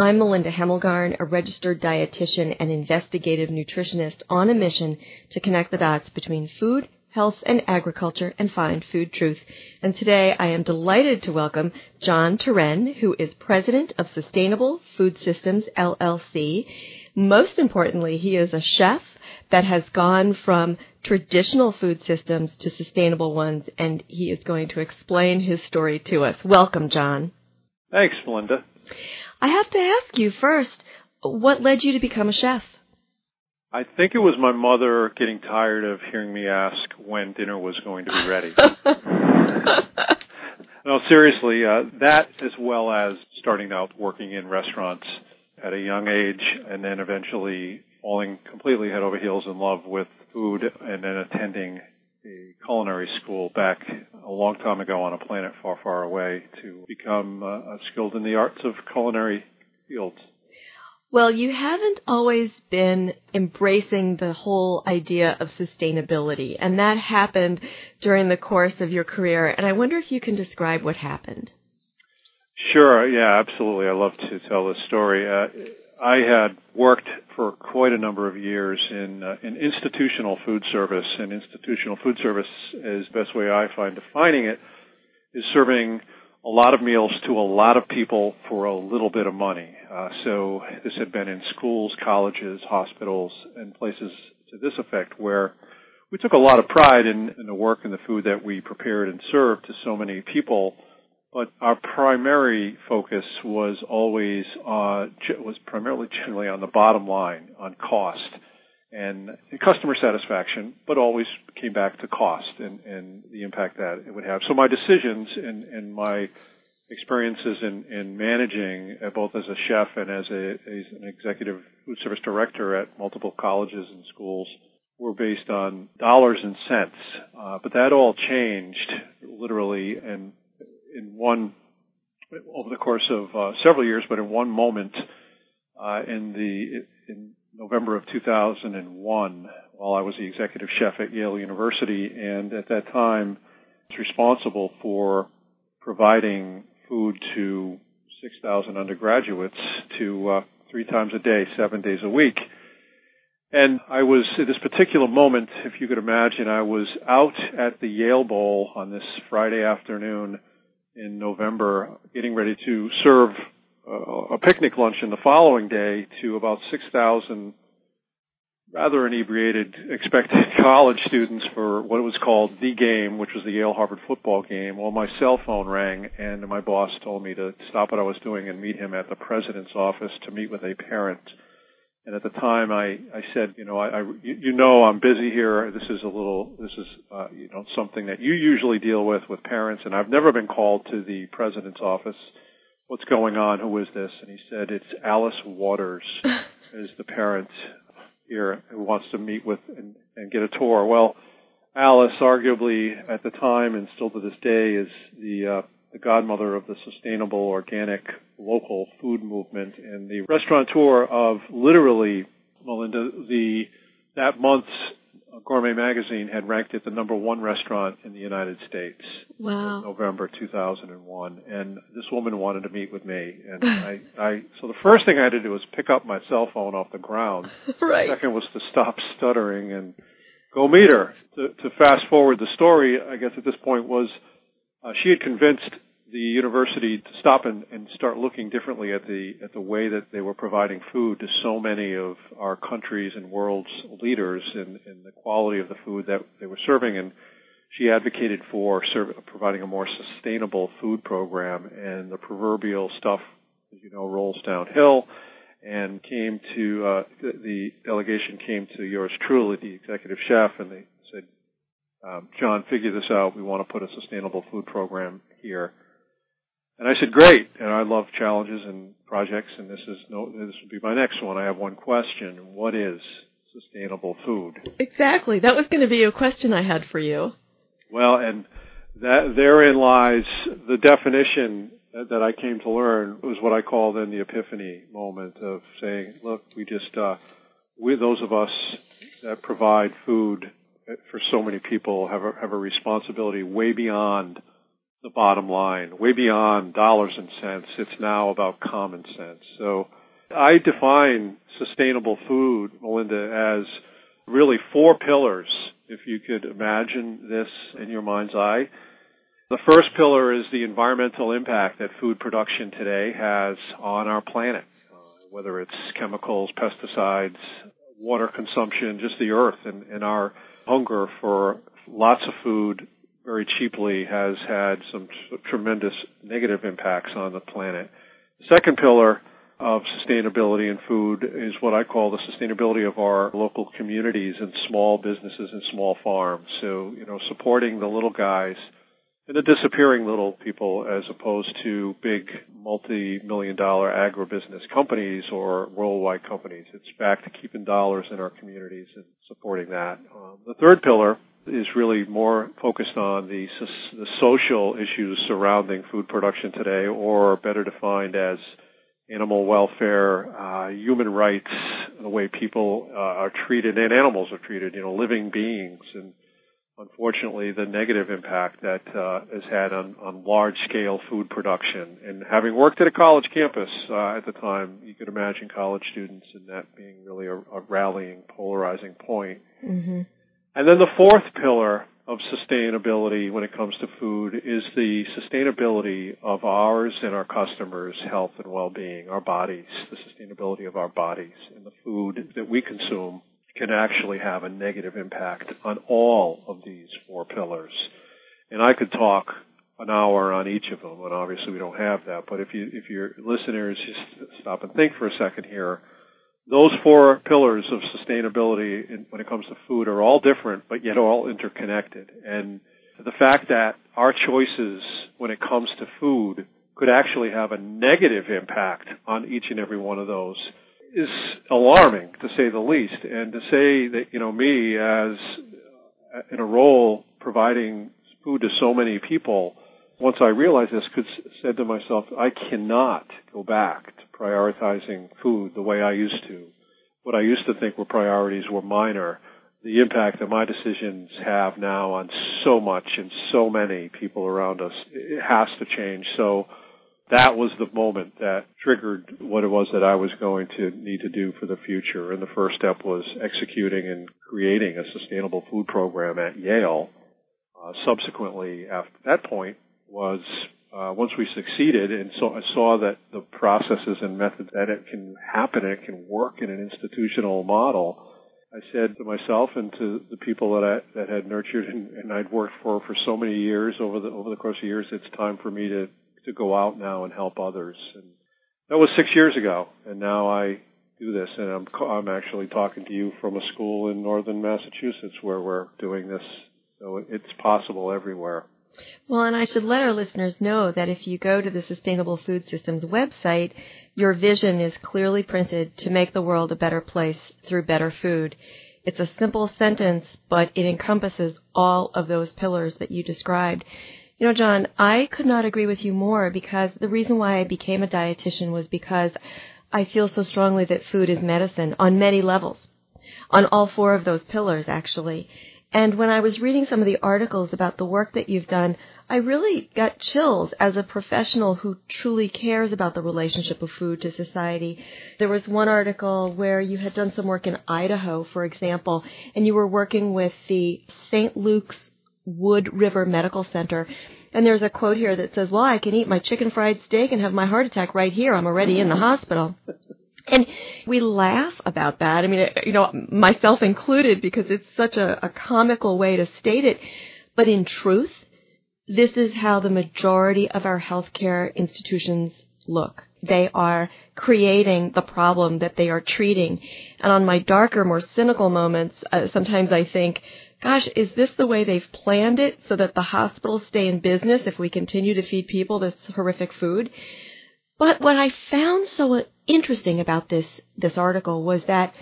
I'm Melinda Hemmelgarn, a registered dietitian and investigative nutritionist on a mission to connect the dots between food, health, and agriculture and find food truth. And today I am delighted to welcome John Turenne, who is president of Sustainable Food Systems LLC. Most importantly, he is a chef that has gone from traditional food systems to sustainable ones, and he is going to explain his story to us. Welcome, John. Thanks, Melinda. I have to ask you first, what led you to become a chef? I think it was my mother getting tired of hearing me ask when dinner was going to be ready. no, seriously, uh, that as well as starting out working in restaurants at a young age and then eventually falling completely head over heels in love with food and then attending a culinary school back a long time ago on a planet far, far away to become uh, skilled in the arts of culinary fields. Well, you haven't always been embracing the whole idea of sustainability, and that happened during the course of your career. And I wonder if you can describe what happened. Sure. Yeah, absolutely. I love to tell this story. Uh, I had worked for quite a number of years in uh, in institutional food service, and institutional food service is the best way I find defining it is serving a lot of meals to a lot of people for a little bit of money. Uh, so this had been in schools, colleges, hospitals, and places to this effect where we took a lot of pride in, in the work and the food that we prepared and served to so many people but our primary focus was always uh, was primarily generally on the bottom line, on cost and customer satisfaction, but always came back to cost and, and the impact that it would have. So my decisions and, and my experiences in, in managing, uh, both as a chef and as, a, as an executive food service director at multiple colleges and schools, were based on dollars and cents. Uh, but that all changed literally and in one over the course of uh, several years, but in one moment uh, in the in November of 2001, while I was the executive chef at Yale University, and at that time was responsible for providing food to 6,000 undergraduates to uh, three times a day, seven days a week. And I was at this particular moment, if you could imagine, I was out at the Yale Bowl on this Friday afternoon in November, getting ready to serve uh, a picnic luncheon the following day to about 6,000 rather inebriated expected college students for what it was called the game, which was the Yale Harvard football game. Well, my cell phone rang and my boss told me to stop what I was doing and meet him at the president's office to meet with a parent and at the time, I, I said, you know, I, I you, know, I'm busy here. This is a little, this is, uh, you know, something that you usually deal with with parents, and I've never been called to the president's office. What's going on? Who is this? And he said, it's Alice Waters, is the parent here who wants to meet with and, and get a tour. Well, Alice, arguably at the time and still to this day, is the uh, the godmother of the sustainable, organic, local food movement and the restaurateur of literally, Melinda, the, that month's Gourmet magazine had ranked it the number one restaurant in the United States. Wow. November 2001. And this woman wanted to meet with me. And I, I, so the first thing I had to do was pick up my cell phone off the ground. right. The second was to stop stuttering and go meet her. To, to fast forward the story, I guess at this point was, uh, she had convinced the university to stop and, and start looking differently at the at the way that they were providing food to so many of our countries and world's leaders in, in the quality of the food that they were serving. And she advocated for serve, providing a more sustainable food program. And the proverbial stuff as you know rolls downhill and came to uh, the, delegation came to yours truly the executive chef and they um, John figure this out we want to put a sustainable food program here and I said, great. And I love challenges and projects, and this is no, this would be my next one. I have one question. What is sustainable food. Exactly. That was going to be a question I had for you. Well, and that therein lies the definition that I came to learn was what I call then the epiphany moment of saying, look, we just, uh, we, those of us that provide food for so many people have a, have a responsibility way beyond the bottom line, way beyond dollars and cents. It's now about common sense. So I define sustainable food, Melinda, as really four pillars, if you could imagine this in your mind's eye. The first pillar is the environmental impact that food production today has on our planet, uh, whether it's chemicals, pesticides, water consumption, just the earth and, and our hunger for lots of food very cheaply has had some t- tremendous negative impacts on the planet. The second pillar of sustainability in food is what I call the sustainability of our local communities and small businesses and small farms. So, you know, supporting the little guys and the disappearing little people as opposed to big multi-million dollar agribusiness companies or worldwide companies. It's back to keeping dollars in our communities and supporting that. Um, the third pillar is really more focused on the, the social issues surrounding food production today or better defined as animal welfare, uh, human rights, the way people uh, are treated and animals are treated, you know, living beings and unfortunately, the negative impact that uh, has had on, on large-scale food production. And having worked at a college campus uh, at the time, you could imagine college students and that being really a, a rallying, polarizing point. Mm-hmm. And then the fourth pillar of sustainability when it comes to food is the sustainability of ours and our customers' health and well-being, our bodies, the sustainability of our bodies and the food that we consume can actually have a negative impact on all of these four pillars. And I could talk an hour on each of them, and obviously we don't have that. But if you if your listeners just stop and think for a second here, those four pillars of sustainability in, when it comes to food are all different, but yet all interconnected. And the fact that our choices when it comes to food could actually have a negative impact on each and every one of those is alarming to say the least. And to say that, you know, me as uh, in a role providing food to so many people, once I realized this, could said to myself, I cannot go back to prioritizing food the way I used to. What I used to think were priorities were minor. The impact that my decisions have now on so much and so many people around us, it has to change. So that was the moment that triggered what it was that I was going to need to do for the future. And the first step was executing and creating a sustainable food program at Yale. Uh, subsequently, after that point, was uh, once we succeeded and so I saw that the processes and methods that it can happen and it can work in an institutional model. I said to myself and to the people that I that had nurtured and, and I'd worked for for so many years over the over the course of years, it's time for me to to go out now and help others. And that was six years ago, and now I do this, and I'm I'm actually talking to you from a school in northern Massachusetts where we're doing this. So it's possible everywhere. Well, and I should let our listeners know that if you go to the Sustainable Food Systems website, your vision is clearly printed to make the world a better place through better food. It's a simple sentence, but it encompasses all of those pillars that you described. You know, John, I could not agree with you more because the reason why I became a dietitian was because I feel so strongly that food is medicine on many levels, on all four of those pillars, actually. And when I was reading some of the articles about the work that you've done, I really got chills as a professional who truly cares about the relationship of food to society. There was one article where you had done some work in Idaho, for example, and you were working with the St. Luke's Wood River Medical Center. And there's a quote here that says, well, I can eat my chicken fried steak and have my heart attack right here. I'm already in the hospital. And we laugh about that. I mean, you know, myself included, because it's such a, a comical way to state it. But in truth, this is how the majority of our healthcare institutions look. They are creating the problem that they are treating. And on my darker, more cynical moments, uh, sometimes I think, gosh, is this the way they've planned it so that the hospitals stay in business if we continue to feed people this horrific food? But what I found so interesting about this, this article was that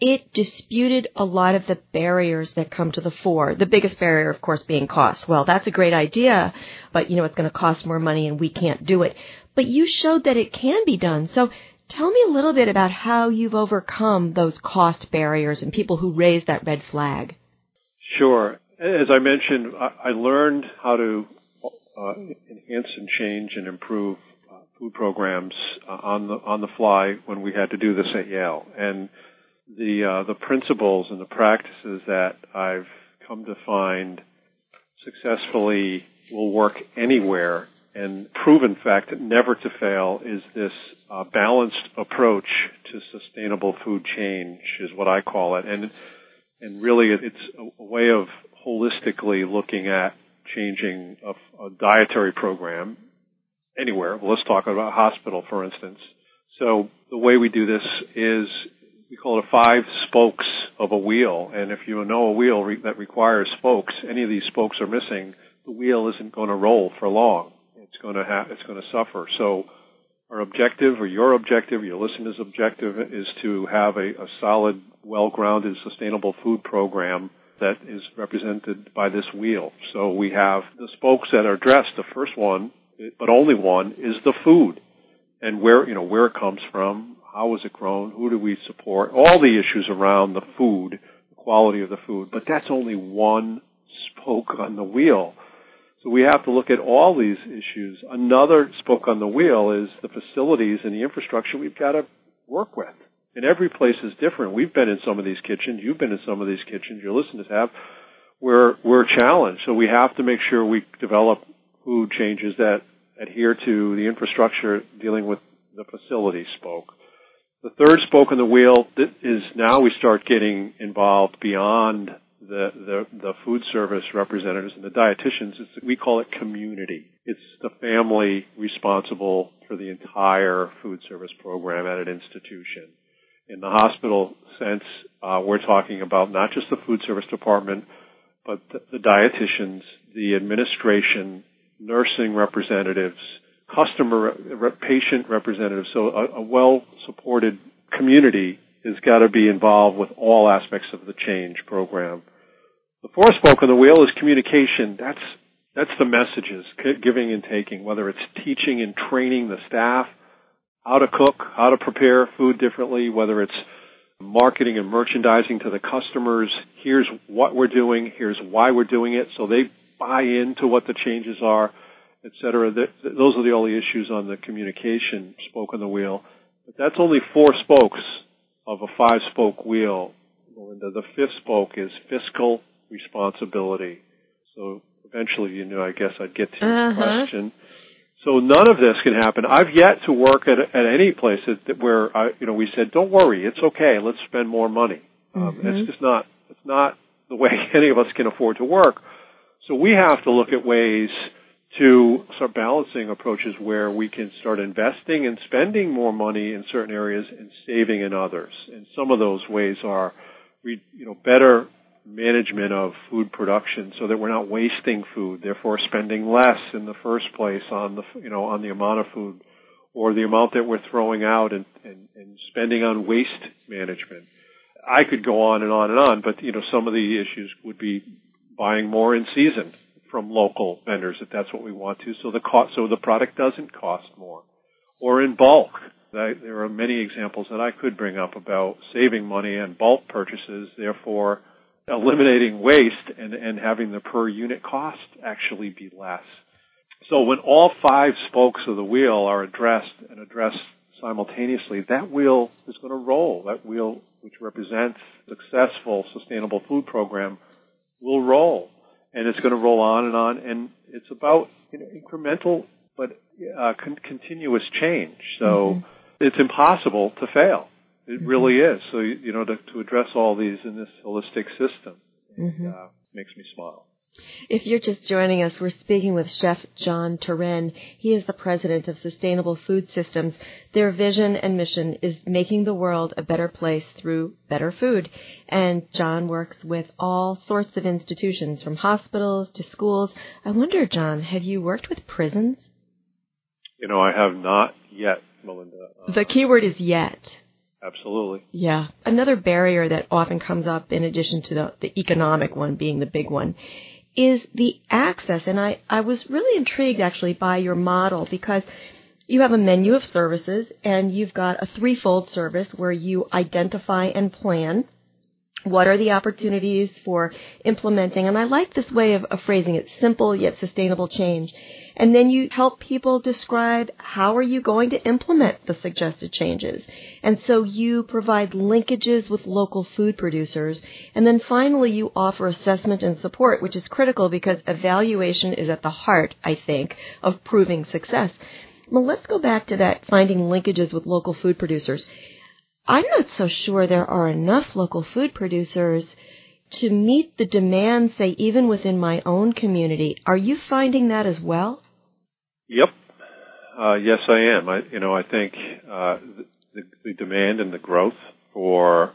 it disputed a lot of the barriers that come to the fore. The biggest barrier, of course, being cost. Well, that's a great idea, but you know, it's going to cost more money and we can't do it. But you showed that it can be done. So tell me a little bit about how you've overcome those cost barriers and people who raise that red flag. Sure. As I mentioned, I learned how to uh, enhance and change and improve uh, food programs uh, on the on the fly when we had to do this at Yale. And the uh, the principles and the practices that I've come to find successfully will work anywhere and proven fact never to fail is this uh, balanced approach to sustainable food change is what I call it and and really it's a, way of holistically looking at changing a, a dietary program anywhere. Well, let's talk about hospital for instance. So the way we do this is we call it five spokes of a wheel. And if you know a wheel re- that requires spokes, any of these spokes are missing, the wheel isn't going to roll for long. It's going to it's going to suffer. So our objective or your objective, your listener's objective is to have a, a solid, well-grounded, sustainable food program that is represented by this wheel. So we have the spokes that are addressed. The first one, but only one, is the food and where, you know, where it comes from, how was it grown? Who do we support? All the issues around the food, the quality of the food. But that's only one spoke on the wheel. So we have to look at all these issues. Another spoke on the wheel is the facilities and the infrastructure we've got to work with. And every place is different. We've been in some of these kitchens. You've been in some of these kitchens. Your listeners have. We're, we're challenged. So we have to make sure we develop food changes that adhere to the infrastructure dealing with the facility spoke. The third spoke on the wheel is now we start getting involved beyond the, the, the food service representatives and the dietitians. It's, we call it community. It's the family responsible for the entire food service program at an institution. In the hospital sense, uh, we're talking about not just the food service department, but the, the dietitians, the administration, nursing representatives, customer, patient representatives. So a, a well supported community has got to be involved with all aspects of the change program. The fourth spoke on the wheel is communication. That's that's the messages, giving and taking, whether it's teaching and training the staff how to cook, how to prepare food differently, whether it's marketing and merchandising to the customers. Here's what we're doing. Here's why we're doing it. So they buy into what the changes are et cetera. Those are the only issues on the communication spoke on the wheel. But that's only four spokes of a five spoke wheel, Melinda. The fifth spoke is fiscal responsibility. So eventually, you know, I guess I'd get to your uh-huh. question. So none of this can happen. I've yet to work at, at any place that, where I, you know, we said, "Don't worry, it's okay. Let's spend more money." Um, mm-hmm. It's just not. It's not the way any of us can afford to work. So we have to look at ways to start balancing approaches where we can start investing and spending more money in certain areas and saving in others. And some of those ways are, you know, better management of food production so that we're not wasting food, therefore spending less in the first place on the, you know, on the amount of food or the amount that we're throwing out and, and, and spending on waste management. I could go on and on and on, but, you know, some of the issues would be buying more in season from local vendors if that's what we want to. So the cost, so the product doesn't cost more, or in bulk. there are many examples that I could bring up about saving money on bulk purchases, therefore eliminating waste and, and having the per unit cost actually be less. So when all five spokes of the wheel are addressed and addressed simultaneously, that wheel is going to roll. That wheel, which represents successful sustainable food program, will roll and it's going to roll on and on. And it's about you know, incremental but uh, con- continuous change. So mm-hmm. it's impossible to fail. It mm-hmm. really is. So you know to, to, address all these in this holistic system mm-hmm. uh, makes me smile. If you're just joining us, we're speaking with Chef John Turenne. He is the president of Sustainable Food Systems. Their vision and mission is making the world a better place through better food. And John works with all sorts of institutions, from hospitals to schools. I wonder, John, have you worked with prisons? You know, I have not yet, Melinda. Uh, the key word is yet. Absolutely. Yeah. Another barrier that often comes up in addition to the, the economic one being the big one is the access. And I, I was really intrigued actually by your model because you have a menu of services and you've got a threefold service where you identify and plan what are the opportunities for implementing? And I like this way of, of, phrasing it, simple yet sustainable change. And then you help people describe how are you going to implement the suggested changes. And so you provide linkages with local food producers. And then finally you offer assessment and support, which is critical because evaluation is at the heart, I think, of proving success. Well, let's go back to that finding linkages with local food producers. I'm not so sure there are enough local food producers to meet the demand, say, even within my own community. Are you finding that as well? Yep. Uh, yes, I am. I, you know, I think uh, the, the demand and the growth for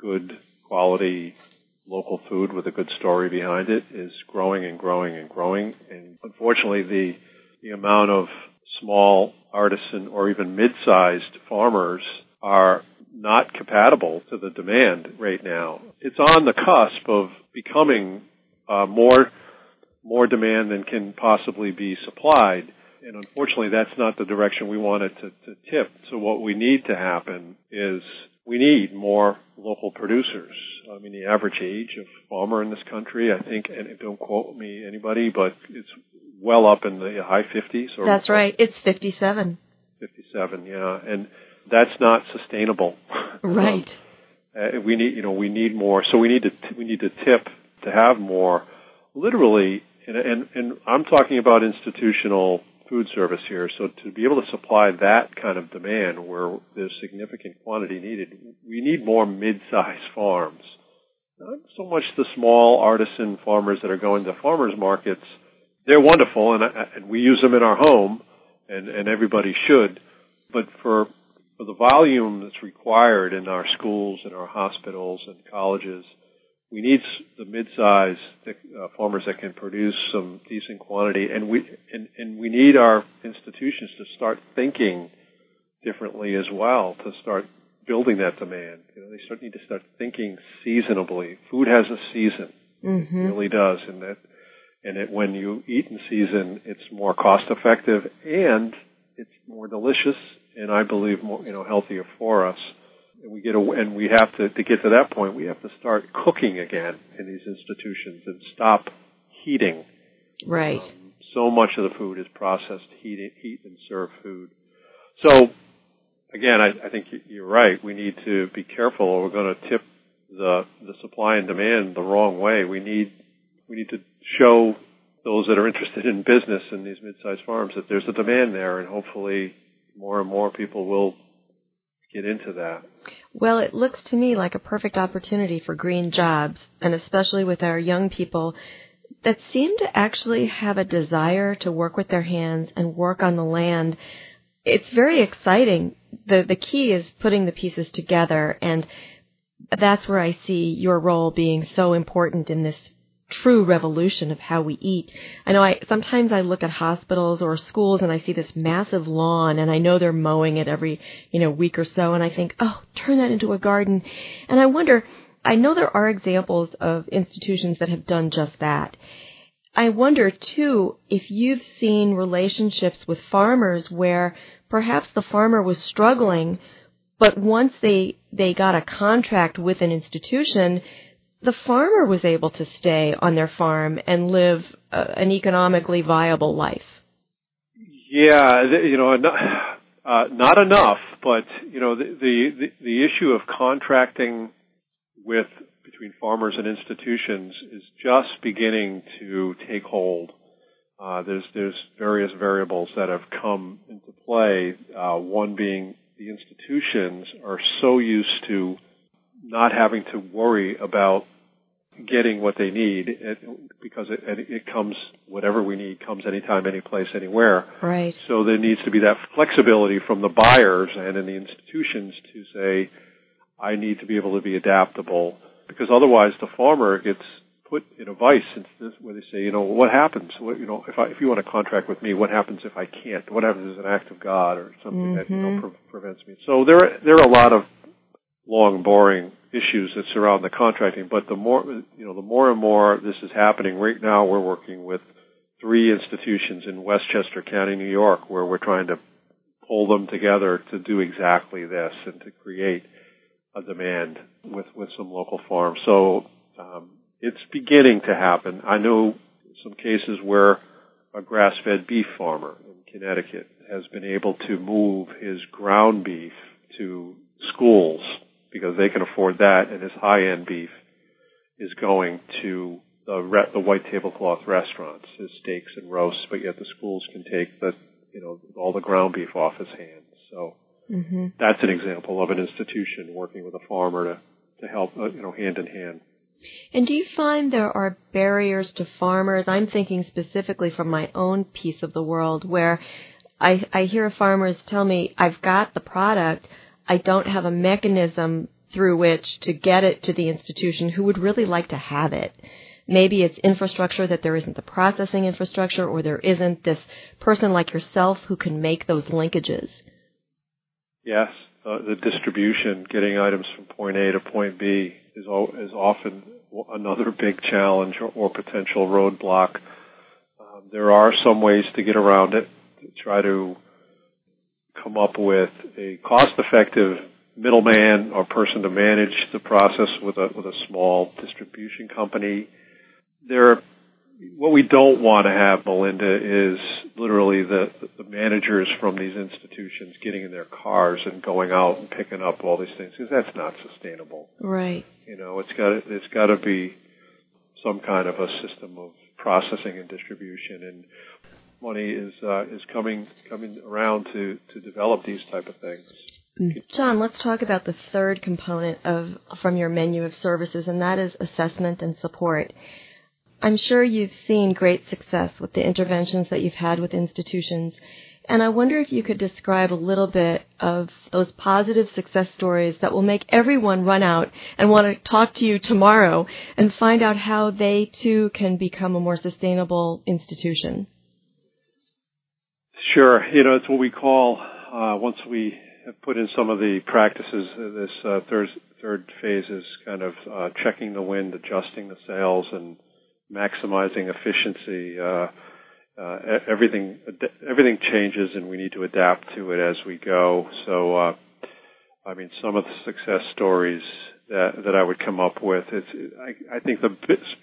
good quality local food with a good story behind it is growing and growing and growing. And unfortunately, the the amount of small artisan or even mid-sized farmers are not compatible to the demand right now. It's on the cusp of becoming uh, more more demand than can possibly be supplied. And unfortunately, that's not the direction we want it to, to tip. So what we need to happen is we need more local producers. I mean, the average age of farmer in this country, I think, and don't quote me anybody, but it's well up in the high 50s. Or That's right. It's 57. 57, yeah. And that's not sustainable. Right. um, we need, you know, we need more. So we need to we need to tip to have more. Literally, and, and and I'm talking about institutional food service here. So to be able to supply that kind of demand where there's significant quantity needed, we need more mid-sized farms. Not so much the small artisan farmers that are going to farmers markets. They're wonderful, and, and we use them in our home, and, and everybody should. But for for the volume that's required in our schools and our hospitals and colleges, we need the mid-sized uh, farmers that can produce some decent quantity, and we and, and we need our institutions to start thinking differently as well to start building that demand. You know, they start need to start thinking seasonably. Food has a season, mm-hmm. it really does, and that and it, when you eat in season, it's more cost effective and it's more delicious and I believe more, you know, healthier for us. And we get a, and we have to, to get to that point, we have to start cooking again in these institutions and stop heating. Right. Um, so much of the food is processed heat, heat and serve food. So, again, I, I think you're right. We need to be careful or we're going to tip the, the supply and demand the wrong way. We need, we need to show those that are interested in business in these mid-sized farms that there's a demand there and hopefully more and more people will get into that. Well, it looks to me like a perfect opportunity for green jobs, and especially with our young people that seem to actually have a desire to work with their hands and work on the land. It's very exciting. The the key is putting the pieces together and that's where I see your role being so important in this true revolution of how we eat. I know I sometimes I look at hospitals or schools and I see this massive lawn and I know they're mowing it every, you know, week or so and I think, "Oh, turn that into a garden." And I wonder, I know there are examples of institutions that have done just that. I wonder too if you've seen relationships with farmers where perhaps the farmer was struggling but once they they got a contract with an institution, the farmer was able to stay on their farm and live uh, an economically viable life. Yeah, you know, not, uh, not enough, but you know, the, the the issue of contracting with between farmers and institutions is just beginning to take hold. Uh, there's there's various variables that have come into play. Uh, one being the institutions are so used to not having to worry about getting what they need it, because it, it comes whatever we need comes anytime any place anywhere. Right. So there needs to be that flexibility from the buyers and in the institutions to say i need to be able to be adaptable. Because otherwise the farmer gets put in a vice where they say you know what happens? What, you know if i if you want to contract with me what happens if i can't? What happens is an act of god or something mm-hmm. that you know, mm-hmm. pre- prevents me? So there there are a lot of long, boring issues that surround the contracting. But the more, you know, the more and more this is happening. Right now, we're working with three institutions in Westchester County, New York, where we're trying to pull them together to do exactly this and to create a demand with with some local farms. So um, it's beginning to happen. I know some cases where a grass-fed beef farmer in Connecticut has been able to move his ground beef to schools because they can afford that, and his high-end beef is going to the re- the white tablecloth restaurants, his steaks and roasts, but yet the schools can take the you know all the ground beef off his hands. So mm-hmm. that's an example of an institution working with a farmer to to help uh, you know hand in hand. And do you find there are barriers to farmers? I'm thinking specifically from my own piece of the world where I, I hear farmers tell me, I've got the product, I don't have a mechanism through which to get it to the institution who would really like to have it. Maybe it's infrastructure that there isn't the processing infrastructure or there isn't this person like yourself who can make those linkages. Yes, uh, the distribution, getting items from point A to point B is, is often another big challenge or, or potential roadblock. Um, there are some ways to get around it, to try to come up with a cost-effective middleman or person to manage the process with a with a small distribution company. There, what we don't want to have, Melinda, is literally the the managers from these institutions getting in their cars and going out and picking up all these things because that's not sustainable. Right. You know, it's got it's got to be some kind of a system of processing and distribution and money is uh, is coming coming around to to develop these type of things. Mm. John, let's talk about the third component of from your menu of services, and that is assessment and support. I'm sure you've seen great success with the interventions that you've had with institutions. And I wonder if you could describe a little bit of those positive success stories that will make everyone run out and want to talk to you tomorrow and find out how they too can become a more sustainable institution. Sure. You know, it's what we call, uh, once we have put in some of the practices, this uh, third, third phase is kind of uh, checking the wind, adjusting the sails, and maximizing efficiency. Uh, uh, everything everything changes, and we need to adapt to it as we go. So, uh, I mean, some of the success stories that that I would come up with. It's I, I think the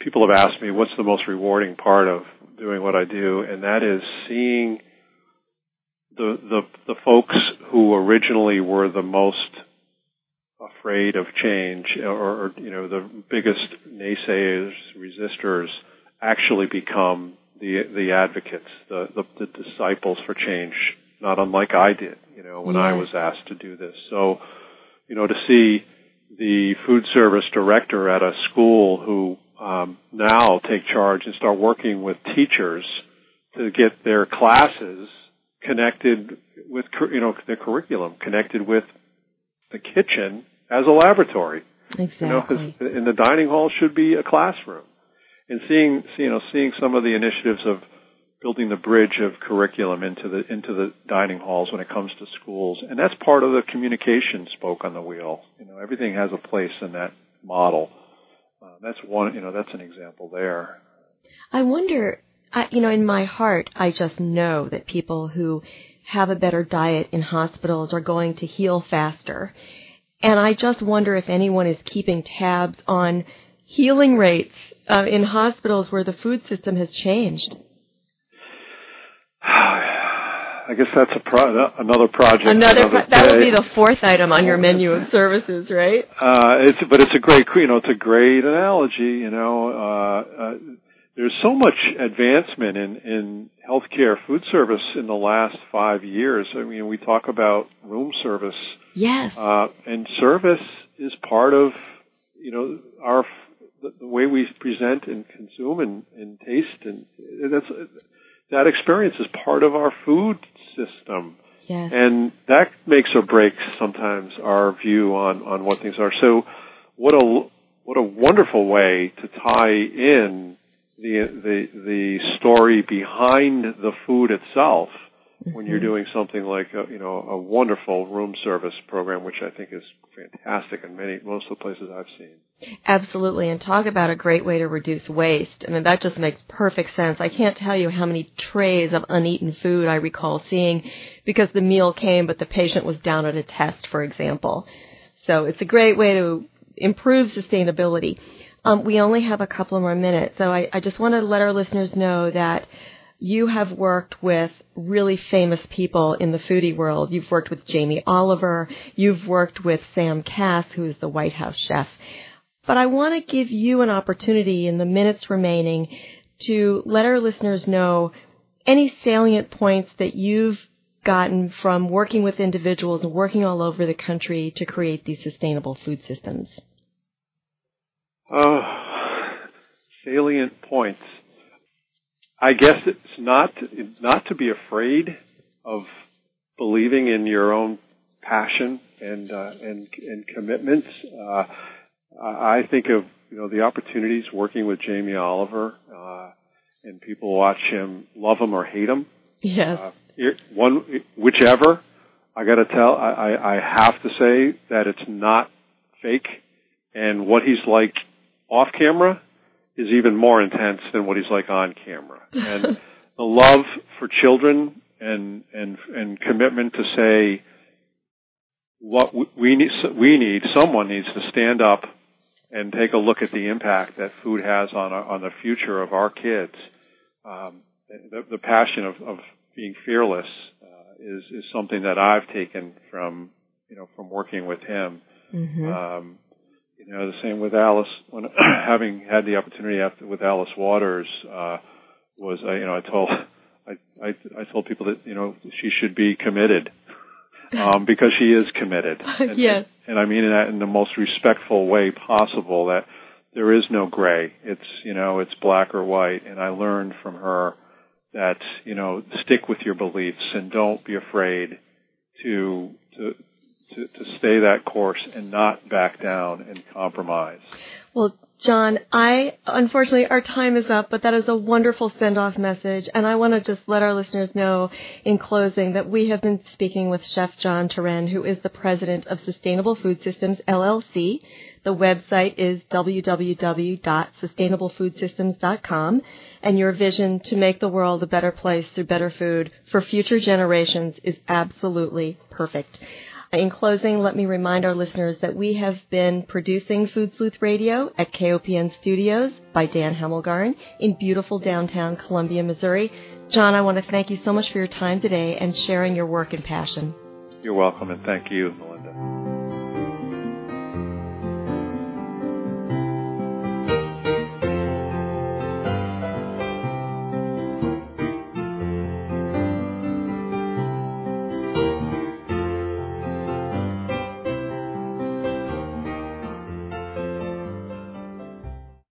people have asked me what's the most rewarding part of doing what I do, and that is seeing the the the folks who originally were the most afraid of change or, or you know the biggest naysayers resistors actually become the the advocates the, the the disciples for change not unlike I did you know when I was asked to do this. So you know to see the food service director at a school who um, now take charge and start working with teachers to get their classes connected with you know the curriculum, connected with the kitchen as a laboratory. Exactly. You know, in the dining hall should be a classroom, and seeing you know seeing some of the initiatives of building the bridge of curriculum into the into the dining halls when it comes to schools, and that's part of the communication spoke on the wheel. You know, everything has a place in that model. Uh, that's one. You know, that's an example there. I wonder I, you know, in my heart, I just know that people who have a better diet in hospitals are going to heal faster. And I just wonder if anyone is keeping tabs on healing rates uh, in hospitals where the food system has changed. I guess that's a pro- another project. Another, another pro- that would be the fourth item on your menu of services, right? Uh, it's but it's a great you know it's a great analogy. You know, uh, uh, there's so much advancement in, in healthcare food service in the last five years. I mean, we talk about room service. Yes. Uh, and service is part of, you know, our, the, the way we present and consume and, and taste and that's, that experience is part of our food system. Yes. And that makes or breaks sometimes our view on, on what things are. So what a, what a wonderful way to tie in the the the story behind the food itself when you're mm-hmm. doing something like a, you know a wonderful room service program, which I think is fantastic in many most of the places I've seen. Absolutely, and talk about a great way to reduce waste. I mean, that just makes perfect sense. I can't tell you how many trays of uneaten food I recall seeing because the meal came, but the patient was down at a test, for example. So it's a great way to improve sustainability. Um, we only have a couple more minutes, so I, I just want to let our listeners know that you have worked with really famous people in the foodie world. You've worked with Jamie Oliver. You've worked with Sam Kass, who is the White House chef. But I want to give you an opportunity in the minutes remaining to let our listeners know any salient points that you've gotten from working with individuals and working all over the country to create these sustainable food systems. Uh, salient points. I guess it's not not to be afraid of believing in your own passion and uh, and and commitments. Uh, I think of you know the opportunities working with Jamie Oliver, uh, and people watch him, love him or hate him. Yes. Uh, one, whichever. I got to tell, I, I have to say that it's not fake, and what he's like off camera is even more intense than what he's like on camera. And the love for children and and and commitment to say what we need we need someone needs to stand up and take a look at the impact that food has on our, on the future of our kids. Um, the, the passion of, of being fearless uh, is is something that I've taken from you know from working with him. Mm-hmm. Um, you know, the same with Alice. When having had the opportunity after with Alice Waters, uh, was I, you know, I told I, I I told people that you know she should be committed um, because she is committed. And, yes. And, and I mean that in the most respectful way possible. That there is no gray. It's you know it's black or white. And I learned from her that you know stick with your beliefs and don't be afraid to to to, to stay that course and not back down and compromise. Well, John, I unfortunately our time is up, but that is a wonderful send-off message, and I want to just let our listeners know in closing that we have been speaking with Chef John Turenne, who is the president of Sustainable Food Systems LLC. The website is www.sustainablefoodsystems.com, and your vision to make the world a better place through better food for future generations is absolutely perfect. In closing, let me remind our listeners that we have been producing Food Sleuth Radio at KOPN Studios by Dan Hemmelgarn in beautiful downtown Columbia, Missouri. John, I want to thank you so much for your time today and sharing your work and passion. You're welcome, and thank you, Melinda.